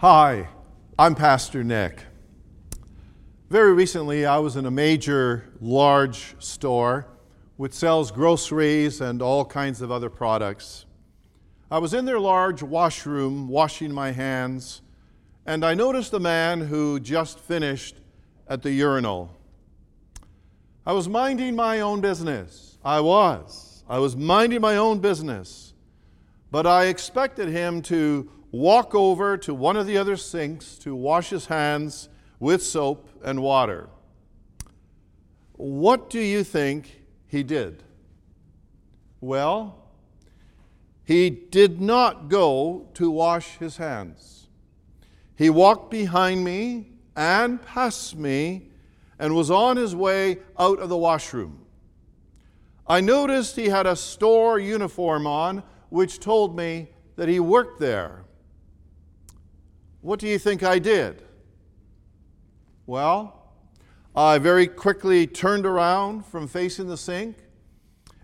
Hi, I'm Pastor Nick. Very recently, I was in a major, large store which sells groceries and all kinds of other products. I was in their large washroom washing my hands, and I noticed a man who just finished at the urinal. I was minding my own business. I was. I was minding my own business. But I expected him to walk over to one of the other sinks to wash his hands with soap and water. What do you think he did? Well, he did not go to wash his hands. He walked behind me and past me and was on his way out of the washroom. I noticed he had a store uniform on, which told me that he worked there. What do you think I did? Well, I very quickly turned around from facing the sink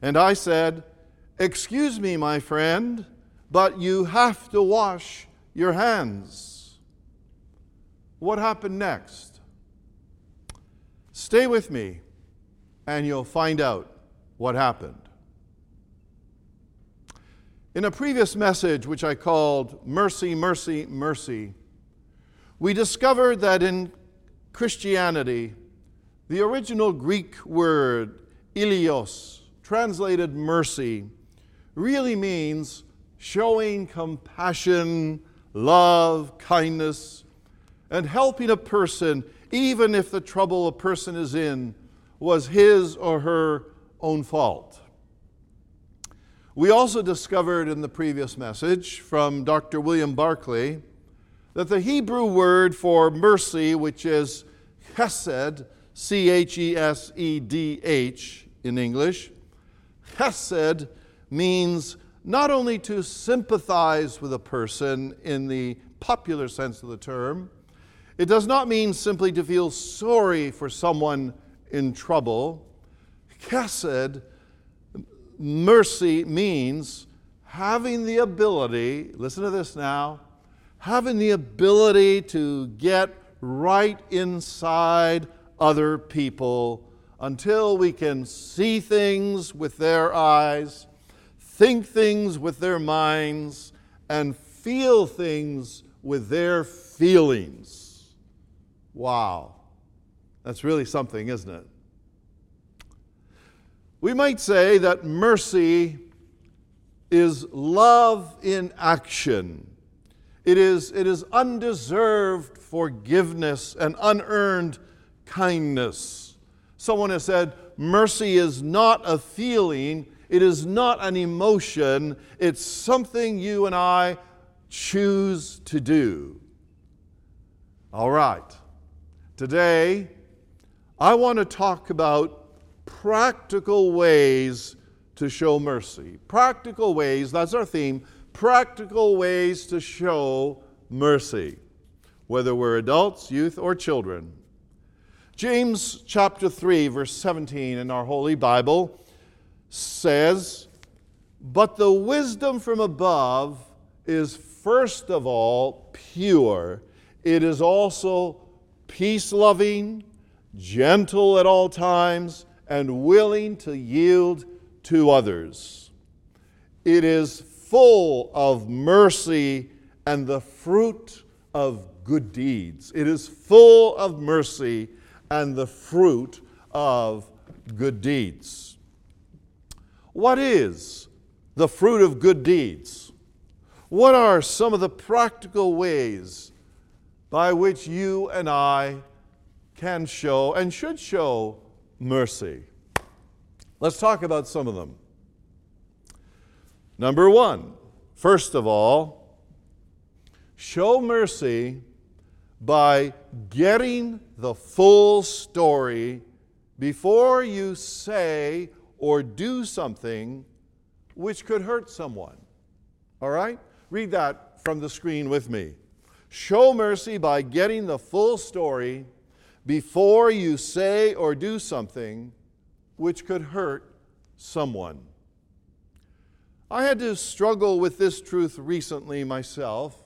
and I said, Excuse me, my friend, but you have to wash your hands. What happened next? Stay with me and you'll find out what happened. In a previous message, which I called Mercy, Mercy, Mercy, we discovered that in Christianity, the original Greek word, eleos, translated mercy, really means showing compassion, love, kindness, and helping a person, even if the trouble a person is in was his or her own fault. We also discovered in the previous message from Dr. William Barclay that the Hebrew word for mercy, which is chesed, C H E S E D H in English, chesed means not only to sympathize with a person in the popular sense of the term, it does not mean simply to feel sorry for someone in trouble. Chesed, mercy, means having the ability, listen to this now, having the ability to get right inside other people until we can see things with their eyes, think things with their minds, and feel things with their feelings. Wow. That's really something, isn't it? We might say that mercy is love in action. It is, it is undeserved forgiveness and unearned kindness. Someone has said, mercy is not a feeling, it is not an emotion, it's something you and I choose to do. All right. Today, I want to talk about practical ways to show mercy. Practical ways, that's our theme practical ways to show mercy, whether we're adults, youth, or children. James chapter 3, verse 17 in our Holy Bible says, But the wisdom from above is first of all pure, it is also peace loving, gentle at all times, and willing to yield to others. It is full of mercy and the fruit of good deeds. It is full of mercy and the fruit of good deeds. What is the fruit of good deeds? What are some of the practical ways by which you and I can show and should show mercy? Let's talk about some of them. Number one, first of all, show mercy by getting the full story before you say or do something which could hurt someone. All right? Read that from the screen with me. Show mercy by getting the full story before you say or do something which could hurt someone. I had to struggle with this truth recently myself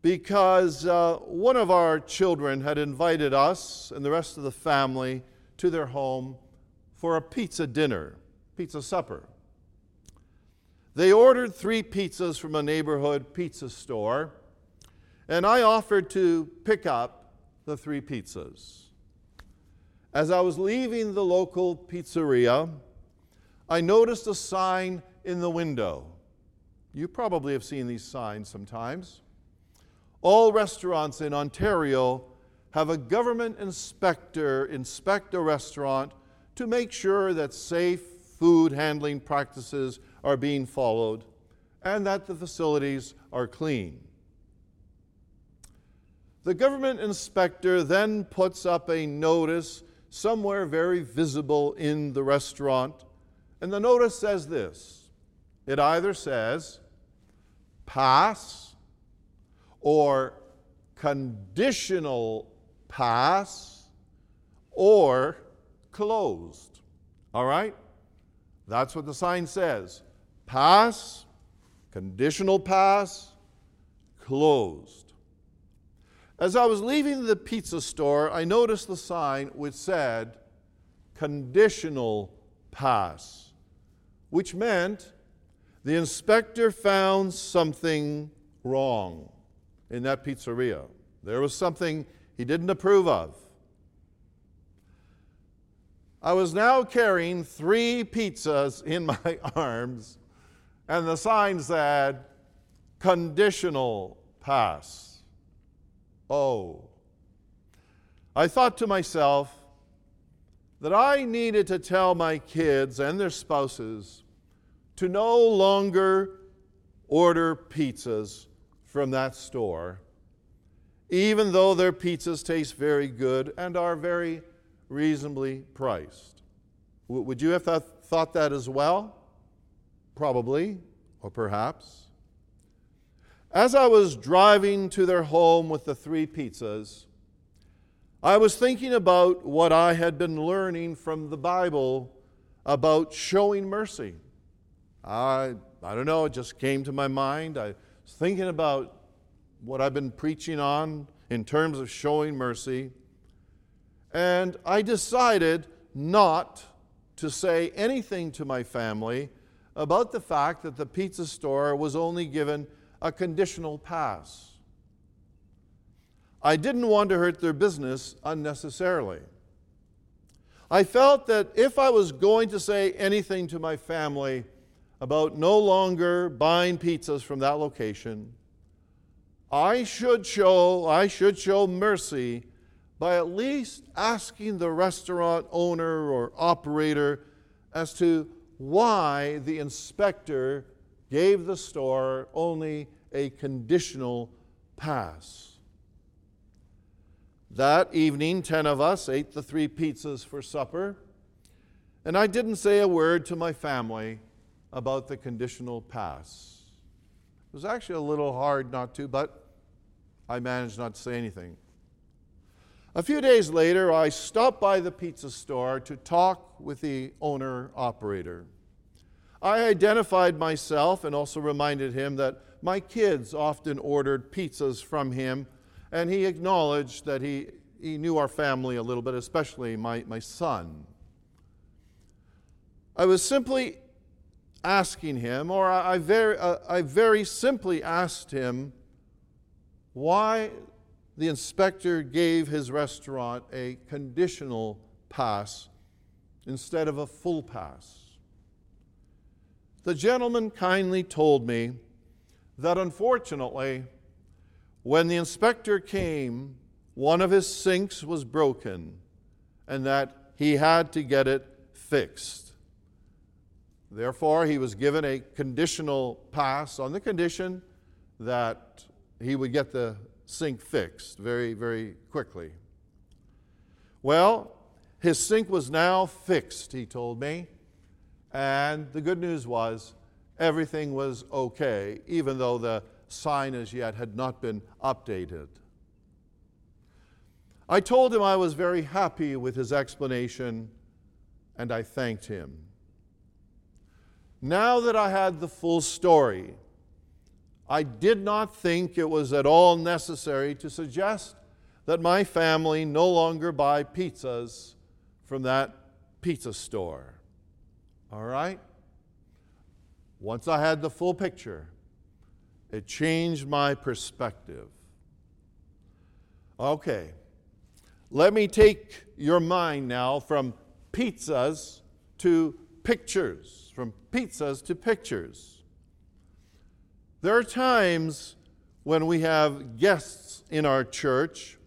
because uh, one of our children had invited us and the rest of the family to their home for a pizza dinner, pizza supper. They ordered three pizzas from a neighborhood pizza store, and I offered to pick up the three pizzas. As I was leaving the local pizzeria, I noticed a sign in the window. You probably have seen these signs sometimes. All restaurants in Ontario have a government inspector inspect a restaurant to make sure that safe food handling practices are being followed and that the facilities are clean. The government inspector then puts up a notice somewhere very visible in the restaurant, and the notice says this it either says, pass or conditional pass or closed. All right? That's what the sign says. Pass, conditional pass, closed. As I was leaving the pizza store, I noticed the sign which said conditional pass, which meant the inspector found something wrong in that pizzeria. There was something he didn't approve of. I was now carrying three pizzas in my arms, and the sign said, conditional pass. Oh. I thought to myself that I needed to tell my kids and their spouses to no longer order pizzas from that store, even though their pizzas taste very good and are very reasonably priced. W- would you have th- thought that as well? Probably, or perhaps. As I was driving to their home with the three pizzas, I was thinking about what I had been learning from the Bible about showing mercy. I, I don't know, it just came to my mind. I was thinking about what I've been preaching on in terms of showing mercy, and I decided not to say anything to my family about the fact that the pizza store was only given a conditional pass. I didn't want to hurt their business unnecessarily. I felt that if I was going to say anything to my family about no longer buying pizzas from that location, I should show, I should show mercy by at least asking the restaurant owner or operator as to why the inspector gave the store only a conditional pass. That evening, 10 of us ate the three pizzas for supper, and I didn't say a word to my family about the conditional pass. It was actually a little hard not to, but I managed not to say anything. A few days later, I stopped by the pizza store to talk with the owner operator. I identified myself and also reminded him that my kids often ordered pizzas from him, and he acknowledged that he, he knew our family a little bit, especially my, my son. I was simply asking him, or I, very, uh, I very simply asked him why the inspector gave his restaurant a conditional pass instead of a full pass. The gentleman kindly told me that unfortunately, when the inspector came, one of his sinks was broken and that he had to get it fixed. Therefore, he was given a conditional pass on the condition that he would get the sink fixed very, very quickly. Well, his sink was now fixed, he told me. And the good news was everything was okay, even though the sign as yet had not been updated. I told him I was very happy with his explanation, and I thanked him. Now that I had the full story, I did not think it was at all necessary to suggest that my family no longer buy pizzas from that pizza store. All right? Once I had the full picture, it changed my perspective. Okay, let me take your mind now from pizzas to pictures, from pizzas to pictures. There are times when we have guests in our church.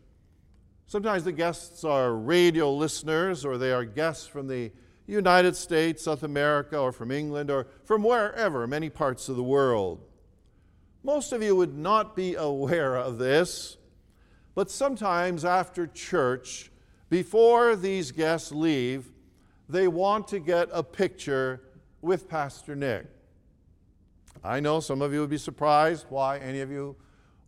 Sometimes the guests are radio listeners or they are guests from the United States, South America, or from England, or from wherever, many parts of the world. Most of you would not be aware of this, but sometimes after church, before these guests leave, they want to get a picture with Pastor Nick. I know some of you would be surprised why any of you,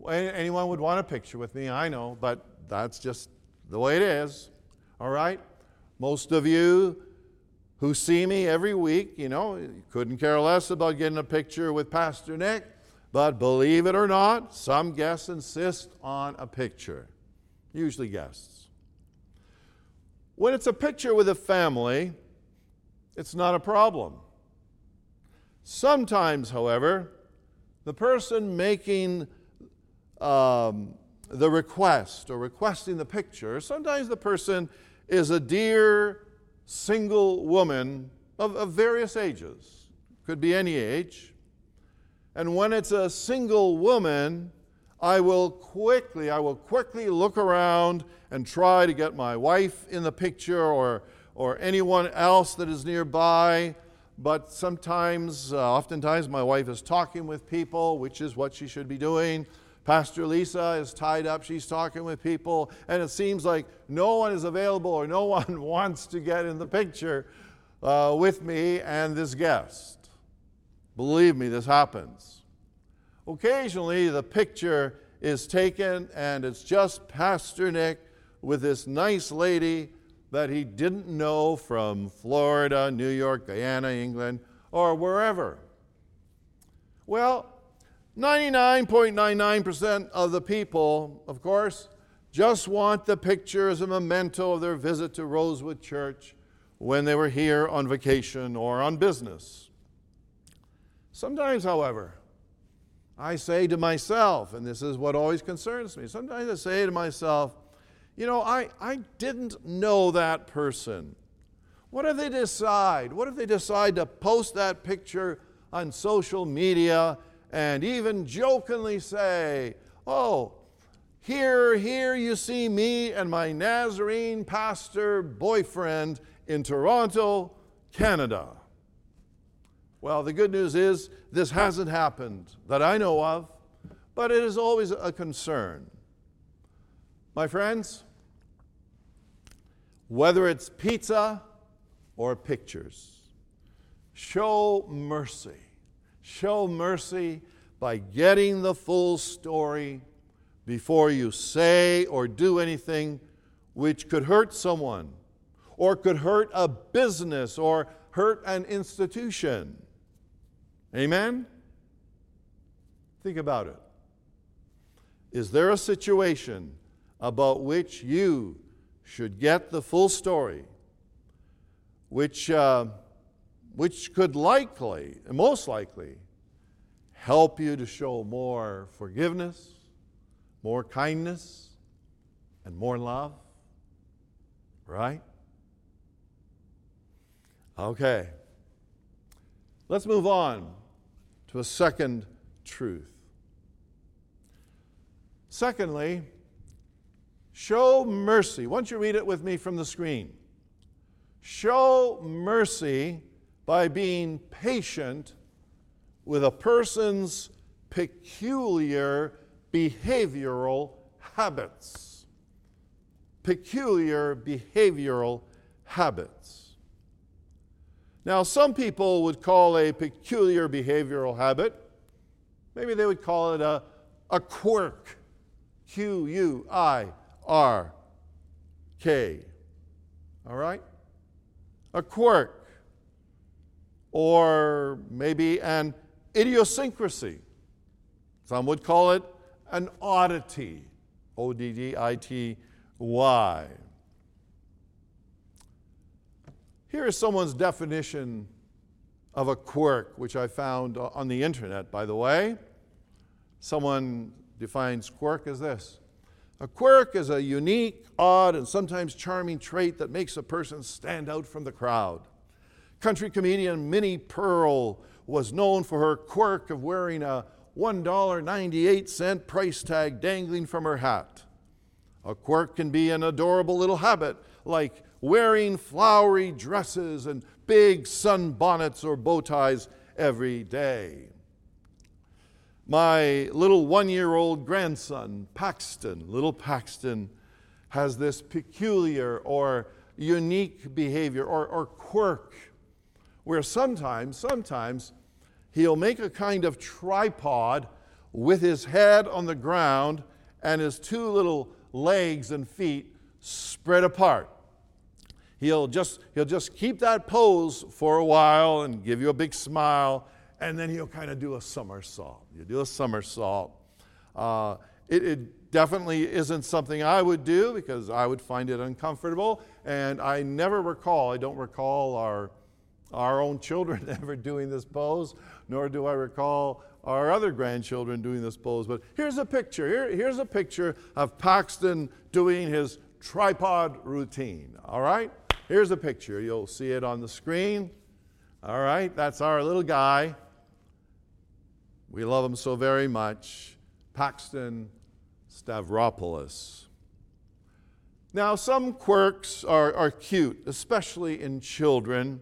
anyone would want a picture with me. I know, but that's just the way it is. All right? Most of you who see me every week, you know, couldn't care less about getting a picture with Pastor Nick. But believe it or not, some guests insist on a picture, usually guests. When it's a picture with a family, it's not a problem. Sometimes, however, the person making um, the request or requesting the picture, sometimes the person is a dear single woman of, of various ages, could be any age and when it's a single woman, I will quickly, I will quickly look around and try to get my wife in the picture or, or anyone else that is nearby. But sometimes, uh, oftentimes, my wife is talking with people, which is what she should be doing. Pastor Lisa is tied up, she's talking with people, and it seems like no one is available or no one wants to get in the picture uh, with me and this guest. Believe me, this happens. Occasionally, the picture is taken and it's just Pastor Nick with this nice lady that he didn't know from Florida, New York, Guyana, England, or wherever. Well, 99.99% of the people, of course, just want the picture as a memento of their visit to Rosewood Church when they were here on vacation or on business. Sometimes, however, I say to myself, and this is what always concerns me, sometimes I say to myself, you know, I, I didn't know that person. What if they decide? What if they decide to post that picture on social media and even jokingly say, oh, here, here you see me and my Nazarene pastor boyfriend in Toronto, Canada. Well, the good news is this hasn't happened that I know of, but it is always a concern. My friends, whether it's pizza or pictures, show mercy. Show mercy by getting the full story before you say or do anything which could hurt someone or could hurt a business or hurt an institution. Amen? Think about it. Is there a situation about which you should get the full story, which, uh, which could likely, most likely, help you to show more forgiveness, more kindness, and more love? Right? Okay. Let's move on to a second truth. Secondly, show mercy. Why don't you read it with me from the screen? Show mercy by being patient with a person's peculiar behavioral habits. Peculiar behavioral habits. Now, some people would call a peculiar behavioral habit, maybe they would call it a, a quirk. Q U I R K. All right? A quirk. Or maybe an idiosyncrasy. Some would call it an oddity. O D D I T Y. Here is someone's definition of a quirk, which I found on the internet, by the way. Someone defines quirk as this A quirk is a unique, odd, and sometimes charming trait that makes a person stand out from the crowd. Country comedian Minnie Pearl was known for her quirk of wearing a $1.98 price tag dangling from her hat. A quirk can be an adorable little habit, like wearing flowery dresses and big sunbonnets or bow ties every day. My little one year old grandson, Paxton, little Paxton, has this peculiar or unique behavior or, or quirk where sometimes, sometimes he'll make a kind of tripod with his head on the ground and his two little legs and feet spread apart. He'll just, he'll just keep that pose for a while and give you a big smile, and then he'll kind of do a somersault. You do a somersault. Uh, it, it definitely isn't something I would do because I would find it uncomfortable, and I never recall, I don't recall our our own children ever doing this pose, nor do I recall our other grandchildren doing this pose. But here's a picture. Here, here's a picture of Paxton doing his tripod routine. All right? Here's a picture. You'll see it on the screen. All right? That's our little guy. We love him so very much. Paxton Stavropoulos. Now, some quirks are, are cute, especially in children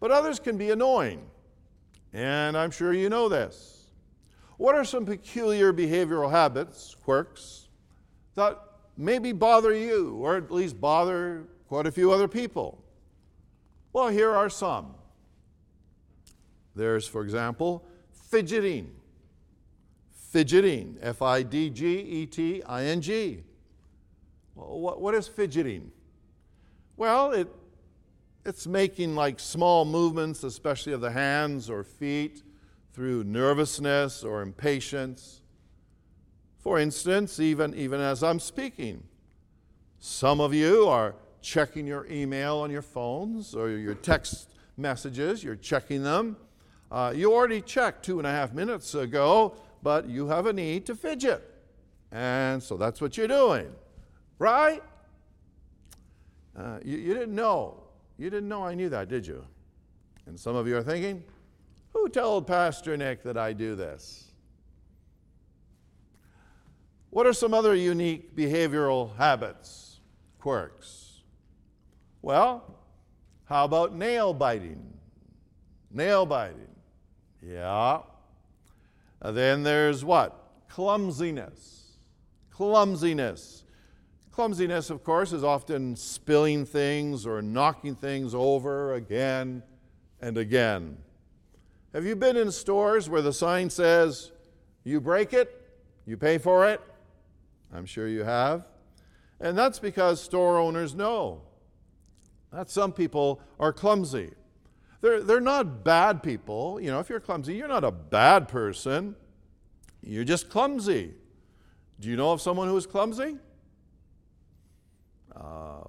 but others can be annoying. And I'm sure you know this. What are some peculiar behavioral habits, quirks, that maybe bother you, or at least bother quite a few other people? Well, here are some. There's, for example, fidgeting. Fidgeting, F I D G E T I N G. Well, what, what is fidgeting? Well, it it's making like small movements, especially of the hands or feet, through nervousness or impatience. For instance, even, even as I'm speaking, some of you are checking your email on your phones or your text messages, you're checking them. Uh, you already checked two and a half minutes ago, but you have a need to fidget. And so that's what you're doing, right? Uh, you, you didn't know you didn't know I knew that, did you? And some of you are thinking, who told Pastor Nick that I do this? What are some other unique behavioral habits, quirks? Well, how about nail biting? Nail biting. Yeah. And then there's what? Clumsiness. Clumsiness. Clumsiness, of course, is often spilling things or knocking things over again and again. Have you been in stores where the sign says, you break it, you pay for it? I'm sure you have. And that's because store owners know that some people are clumsy. They're, they're not bad people. You know, if you're clumsy, you're not a bad person. You're just clumsy. Do you know of someone who is clumsy? Uh,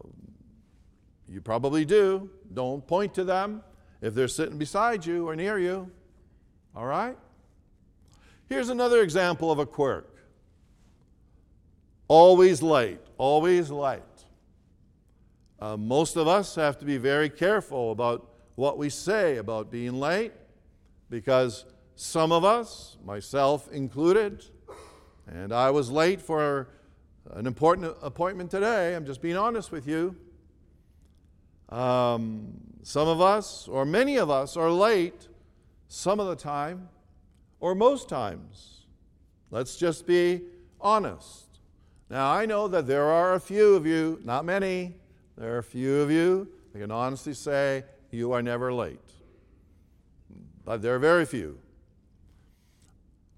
you probably do. Don't point to them if they're sitting beside you or near you. All right? Here's another example of a quirk always late, always late. Uh, most of us have to be very careful about what we say about being late because some of us, myself included, and I was late for an important appointment today. I'm just being honest with you. Um, some of us, or many of us, are late some of the time, or most times. Let's just be honest. Now, I know that there are a few of you, not many, there are a few of you I can honestly say you are never late. But there are very few.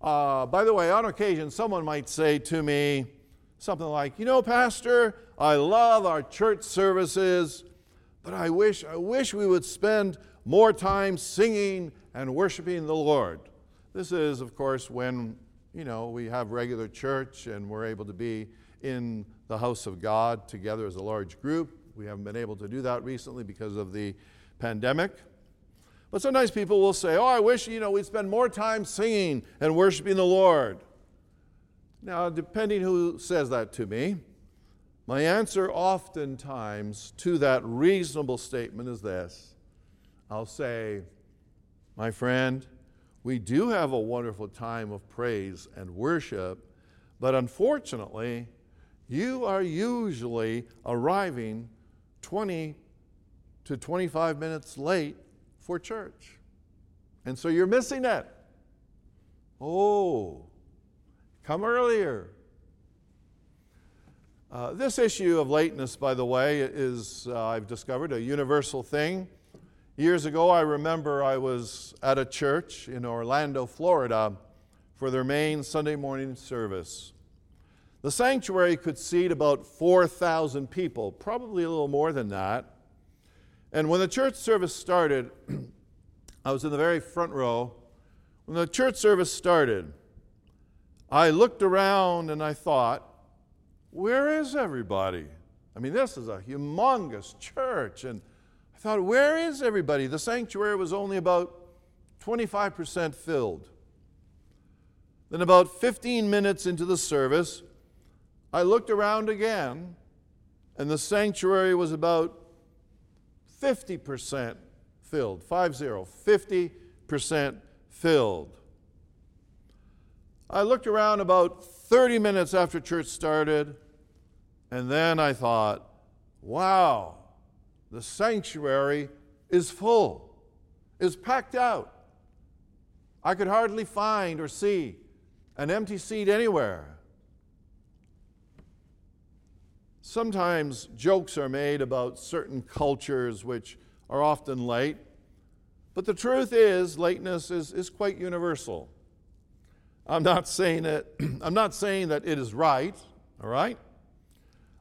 Uh, by the way, on occasion, someone might say to me, something like, You know, Pastor, I love our church services, but I wish, I wish we would spend more time singing and worshiping the Lord. This is, of course, when you know, we have regular church and we're able to be in the house of God together as a large group. We haven't been able to do that recently because of the pandemic. But sometimes people will say, Oh, I wish, you know, we'd spend more time singing and worshiping the Lord. Now, depending who says that to me, my answer oftentimes to that reasonable statement is this I'll say, My friend, we do have a wonderful time of praise and worship, but unfortunately, you are usually arriving 20 to 25 minutes late for church. And so you're missing it. Oh, come earlier. Uh, this issue of lateness, by the way, is, uh, I've discovered, a universal thing. Years ago, I remember I was at a church in Orlando, Florida, for their main Sunday morning service. The sanctuary could seat about 4,000 people, probably a little more than that. And when the church service started, I was in the very front row. When the church service started, I looked around and I thought, where is everybody? I mean, this is a humongous church. And I thought, where is everybody? The sanctuary was only about 25% filled. Then, about 15 minutes into the service, I looked around again, and the sanctuary was about 50% filled. 5 0, 50% filled. I looked around about 30 minutes after church started, and then I thought, wow, the sanctuary is full, is packed out. I could hardly find or see an empty seat anywhere. Sometimes jokes are made about certain cultures which are often late, but the truth is, lateness is, is quite universal. I'm not saying it, I'm not saying that it is right, all right?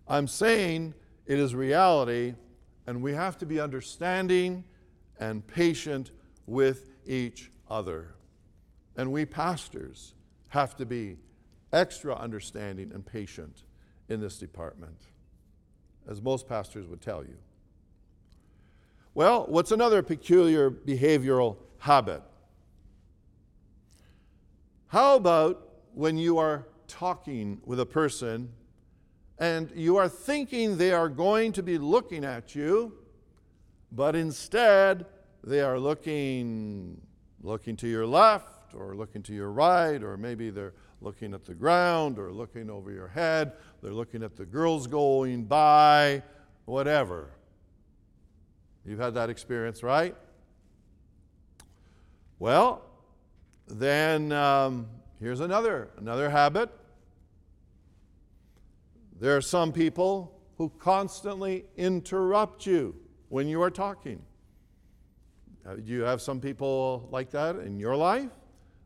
I'm saying it is reality, and we have to be understanding and patient with each other. And we pastors have to be extra understanding and patient in this department, as most pastors would tell you. Well, what's another peculiar behavioral habit? How about when you are talking with a person and you are thinking they are going to be looking at you, but instead they are looking looking to your left or looking to your right or maybe they're looking at the ground or looking over your head, they're looking at the girls going by, whatever. You've had that experience, right? Well, then um, here's another, another habit. There are some people who constantly interrupt you when you are talking. Uh, do you have some people like that in your life?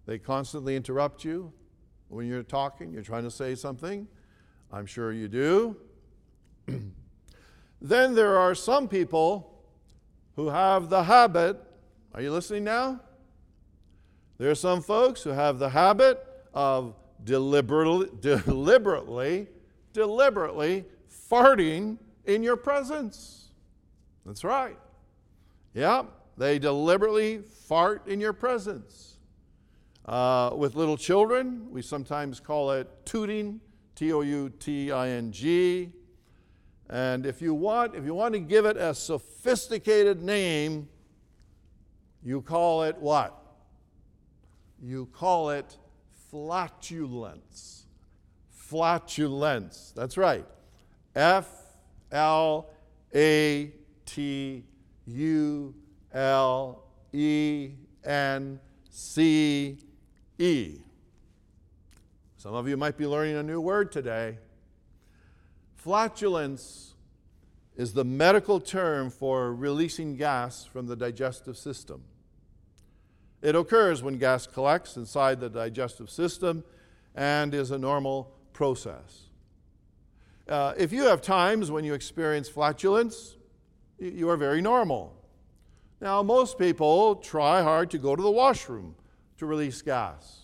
They constantly interrupt you when you're talking, you're trying to say something. I'm sure you do. then there are some people who have the habit, are you listening now? There are some folks who have the habit of deliberately, deliberately, deliberately farting in your presence. That's right. Yeah, they deliberately fart in your presence. Uh, with little children, we sometimes call it tooting, T O U T I N G. And if you want, if you want to give it a sophisticated name, you call it what? You call it flatulence. Flatulence. That's right. F L A T U L E N C E. Some of you might be learning a new word today. Flatulence is the medical term for releasing gas from the digestive system. It occurs when gas collects inside the digestive system and is a normal process. Uh, if you have times when you experience flatulence, you are very normal. Now, most people try hard to go to the washroom to release gas.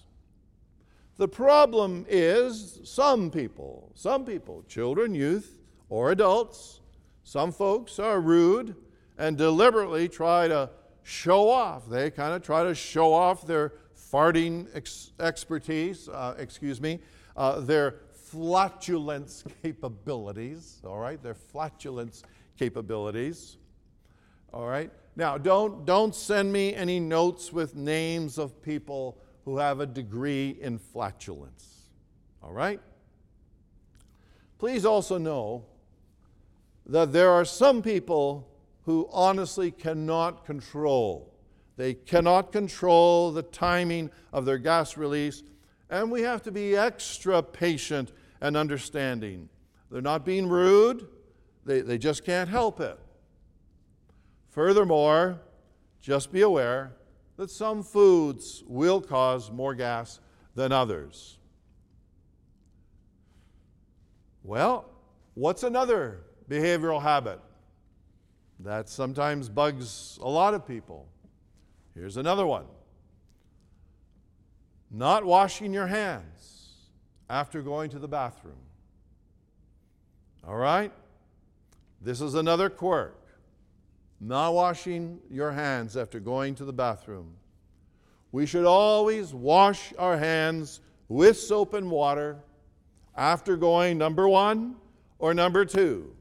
The problem is some people, some people, children, youth, or adults, some folks are rude and deliberately try to show off. They kind of try to show off their farting ex- expertise, uh, excuse me, uh, their flatulence capabilities, all right, their flatulence capabilities, all right. Now, don't, don't send me any notes with names of people who have a degree in flatulence, all right? Please also know that there are some people who honestly cannot control. They cannot control the timing of their gas release, and we have to be extra patient and understanding. They're not being rude, they, they just can't help it. Furthermore, just be aware that some foods will cause more gas than others. Well, what's another behavioral habit that sometimes bugs a lot of people? Here's another one not washing your hands after going to the bathroom. All right? This is another quirk. Not washing your hands after going to the bathroom. We should always wash our hands with soap and water after going, number one or number two.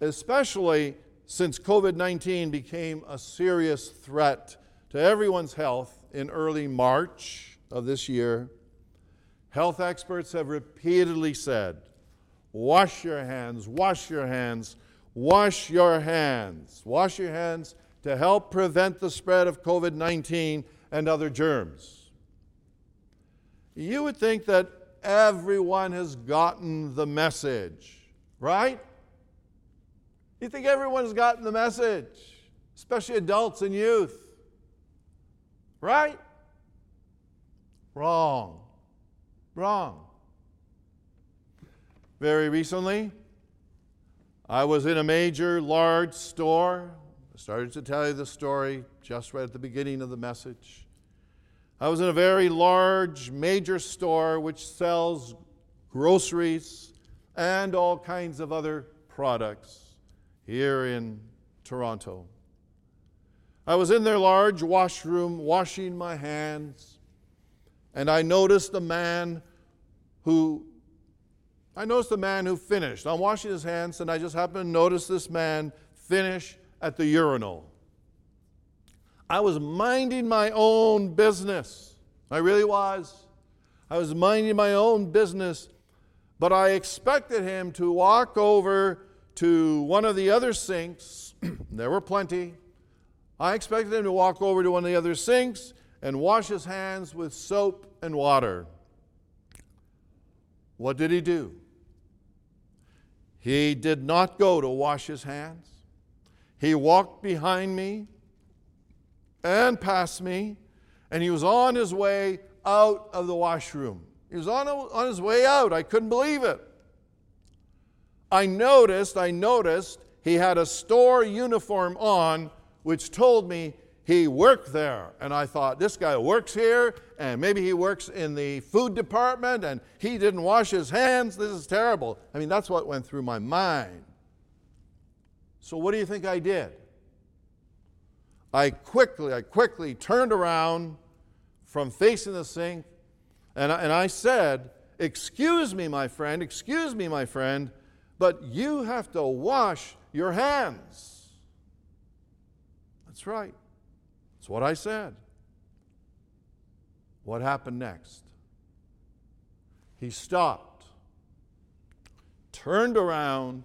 Especially since COVID 19 became a serious threat to everyone's health in early March of this year, health experts have repeatedly said wash your hands, wash your hands, wash your hands, wash your hands to help prevent the spread of COVID 19 and other germs. You would think that everyone has gotten the message, right? You think everyone has gotten the message, especially adults and youth. Right? Wrong. Wrong. Very recently, I was in a major, large store. I started to tell you the story just right at the beginning of the message. I was in a very large, major store which sells groceries and all kinds of other products here in Toronto. I was in their large washroom washing my hands, and I noticed a man who I noticed a man who finished. I'm washing his hands, and I just happened to notice this man finish at the urinal. I was minding my own business. I really was. I was minding my own business, but I expected him to walk over to one of the other sinks. there were plenty I expected him to walk over to one of the other sinks and wash his hands with soap and water. What did he do? He did not go to wash his hands. He walked behind me and past me, and he was on his way out of the washroom. He was on, on his way out. I couldn't believe it. I noticed, I noticed he had a store uniform on which told me he worked there. And I thought, this guy works here, and maybe he works in the food department, and he didn't wash his hands. This is terrible. I mean, that's what went through my mind. So, what do you think I did? I quickly, I quickly turned around from facing the sink, and I, and I said, Excuse me, my friend, excuse me, my friend, but you have to wash your hands. That's right. That's what I said. What happened next? He stopped, turned around,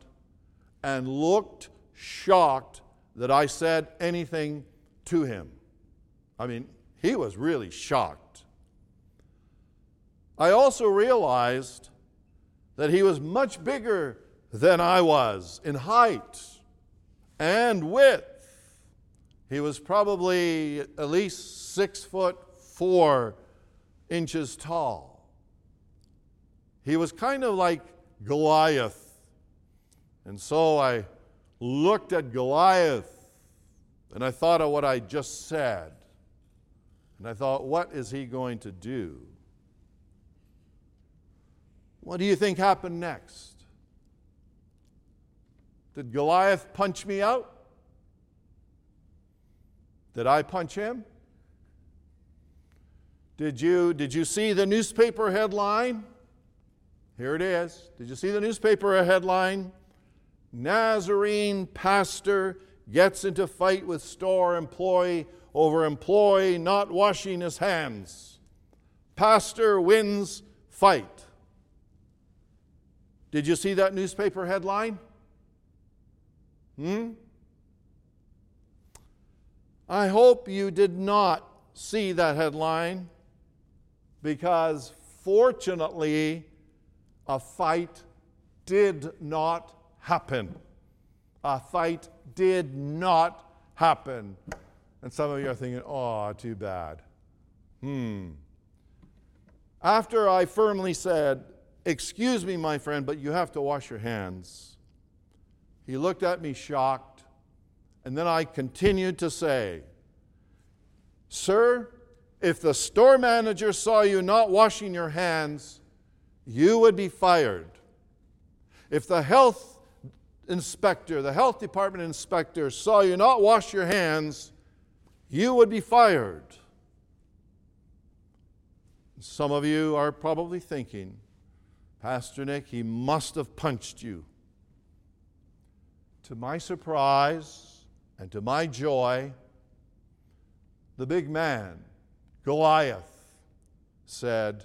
and looked shocked that I said anything to him. I mean, he was really shocked. I also realized that he was much bigger than I was in height and width. He was probably at least six foot four inches tall. He was kind of like Goliath. And so I looked at Goliath and I thought of what I just said. And I thought, what is he going to do? What do you think happened next? Did Goliath punch me out? Did I punch him? Did you, did you see the newspaper headline? Here it is. Did you see the newspaper headline? Nazarene pastor gets into fight with store employee over employee not washing his hands. Pastor wins fight. Did you see that newspaper headline? Hmm? I hope you did not see that headline because fortunately, a fight did not happen. A fight did not happen. And some of you are thinking, oh, too bad. Hmm. After I firmly said, Excuse me, my friend, but you have to wash your hands, he looked at me shocked. And then I continued to say, Sir, if the store manager saw you not washing your hands, you would be fired. If the health inspector, the health department inspector, saw you not wash your hands, you would be fired. Some of you are probably thinking, Pastor Nick, he must have punched you. To my surprise and to my joy, the big man Goliath said,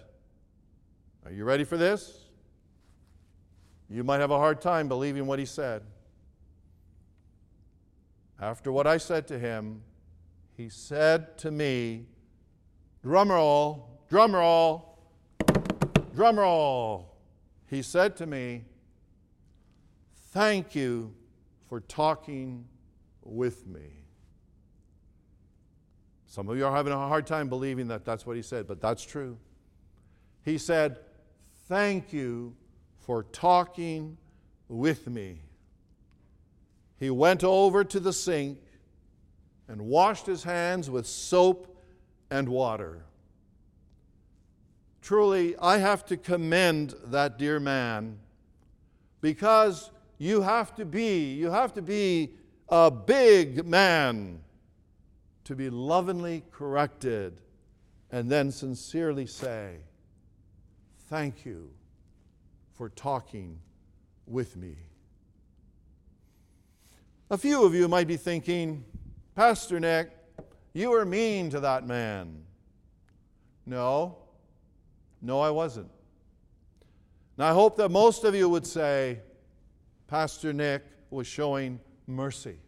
Are you ready for this? You might have a hard time believing what he said. After what I said to him, he said to me, drumroll, drumroll, drumroll. He said to me, Thank you for talking with me. Some of you are having a hard time believing that that's what he said, but that's true. He said, Thank you for talking with me. He went over to the sink and washed his hands with soap and water. Truly, I have to commend that dear man because you have to be, you have to be a big man to be lovingly corrected and then sincerely say, Thank you for talking with me. A few of you might be thinking, Pastor Nick, you were mean to that man. No, no, I wasn't. Now, I hope that most of you would say, Pastor Nick was showing mercy.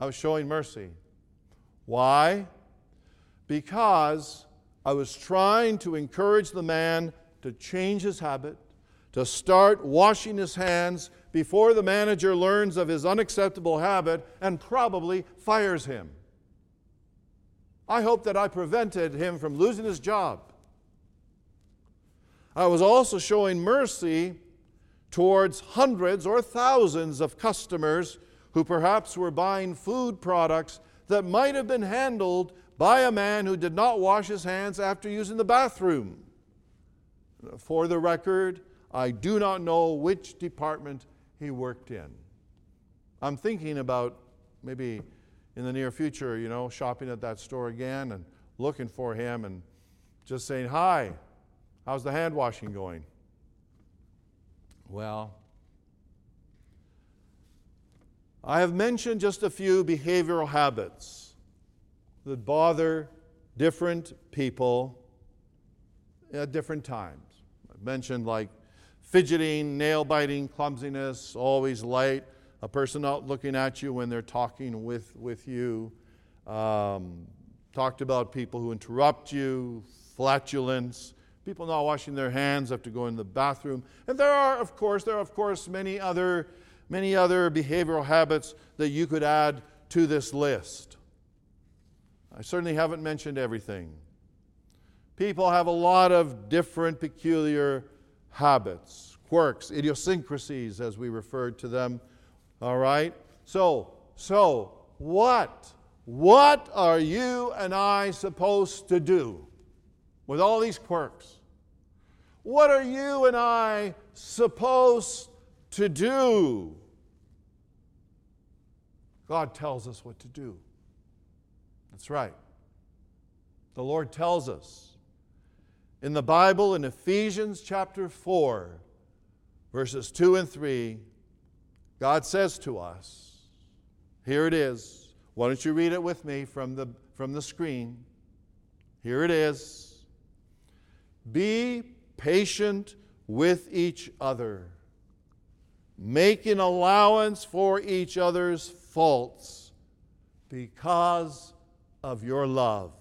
I was showing mercy. Why? Because I was trying to encourage the man to change his habit, to start washing his hands before the manager learns of his unacceptable habit and probably fires him. I hope that I prevented him from losing his job. I was also showing mercy towards hundreds or thousands of customers who perhaps were buying food products that might have been handled by a man who did not wash his hands after using the bathroom. For the record, I do not know which department he worked in. I'm thinking about maybe in the near future, you know, shopping at that store again and looking for him and just saying, Hi, how's the hand washing going? Well, I have mentioned just a few behavioral habits that bother different people at different times. I've mentioned like fidgeting, nail biting, clumsiness, always late, a person not looking at you when they're talking with, with you. Um, talked about people who interrupt you, flatulence, people not washing their hands after going to the bathroom. And there are, of course, there are, of course, many other many other behavioral habits that you could add to this list. I certainly haven't mentioned everything. People have a lot of different peculiar habits, quirks, idiosyncrasies, as we referred to them. All right? So, so what? What are you and I supposed to do with all these quirks? What are you and I supposed to do? God tells us what to do. That's right. The Lord tells us in the Bible in Ephesians chapter 4, verses 2 and 3, God says to us, here it is. Why don't you read it with me from the, from the screen? Here it is. Be patient with each other, making allowance for each other's faults because of your love.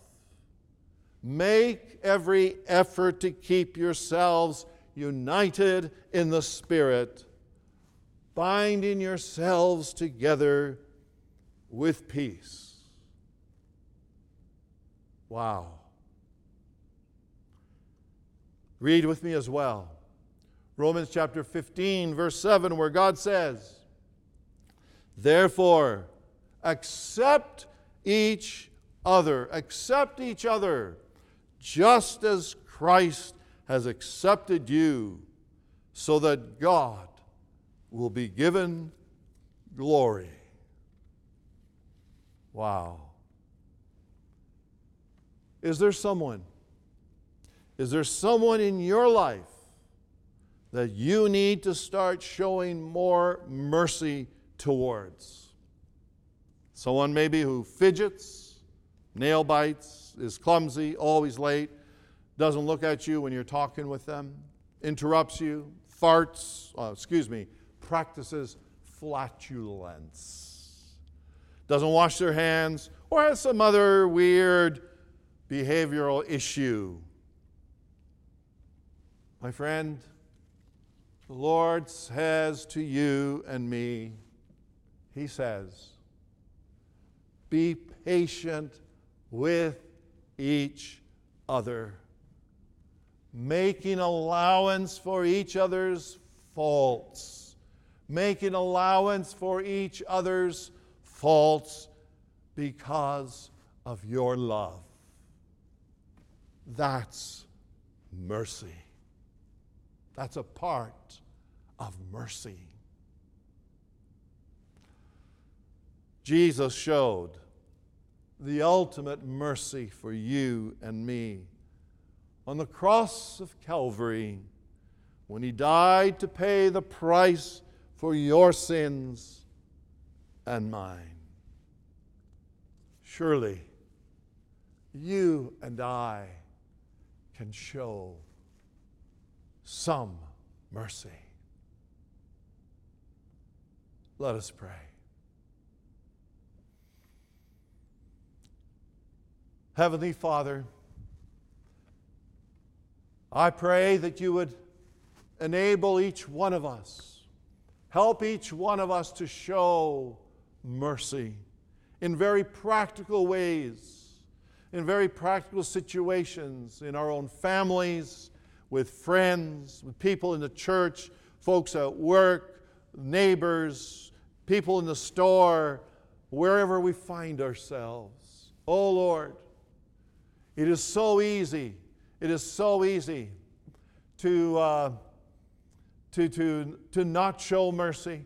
Make every effort to keep yourselves united in the Spirit, binding yourselves together with peace. Wow. Read with me as well. Romans chapter 15, verse 7, where God says, Therefore, accept each other, accept each other, just as Christ has accepted you, so that God will be given glory. Wow. Is there someone? Is there someone in your life that you need to start showing more mercy towards? Someone maybe who fidgets, nail bites, is clumsy, always late, doesn't look at you when you're talking with them, interrupts you, farts, uh, excuse me, practices flatulence doesn't wash their hands, or has some other weird behavioral issue. My friend, the Lord says to you and me, He says, be patient with each other, making allowance for each other's faults, making allowance for each other's faults because of your love. That's mercy. That's a part of mercy. Jesus showed the ultimate mercy for you and me on the cross of Calvary when he died to pay the price for your sins and mine. Surely you and I can show some mercy. Let us pray. Heavenly Father, I pray that you would enable each one of us, help each one of us to show mercy in very practical ways, in very practical situations, in our own families, with friends, with people in the church, folks at work, neighbors, people in the store, wherever we find ourselves. Oh Lord, it is so easy, it is so easy to, uh, to, to, to not show mercy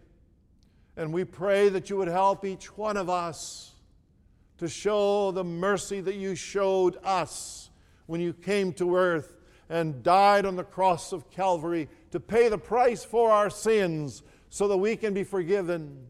and we pray that you would help each one of us to show the mercy that you showed us when you came to earth and died on the cross of Calvary to pay the price for our sins so that we can be forgiven.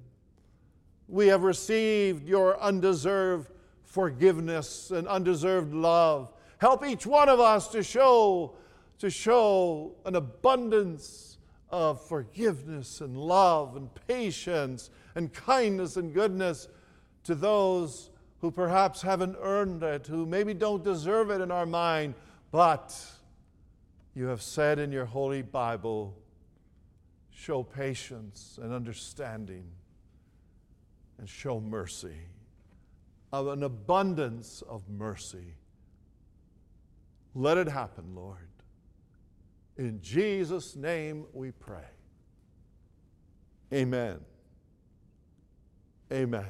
We have received your undeserved forgiveness and undeserved love. Help each one of us to show to show an abundance of forgiveness and love and patience and kindness and goodness to those who perhaps haven't earned it, who maybe don't deserve it in our mind, but you have said in your holy Bible, show patience and understanding and show mercy, of an abundance of mercy. Let it happen, Lord. In Jesus' name we pray. Amen. Amen.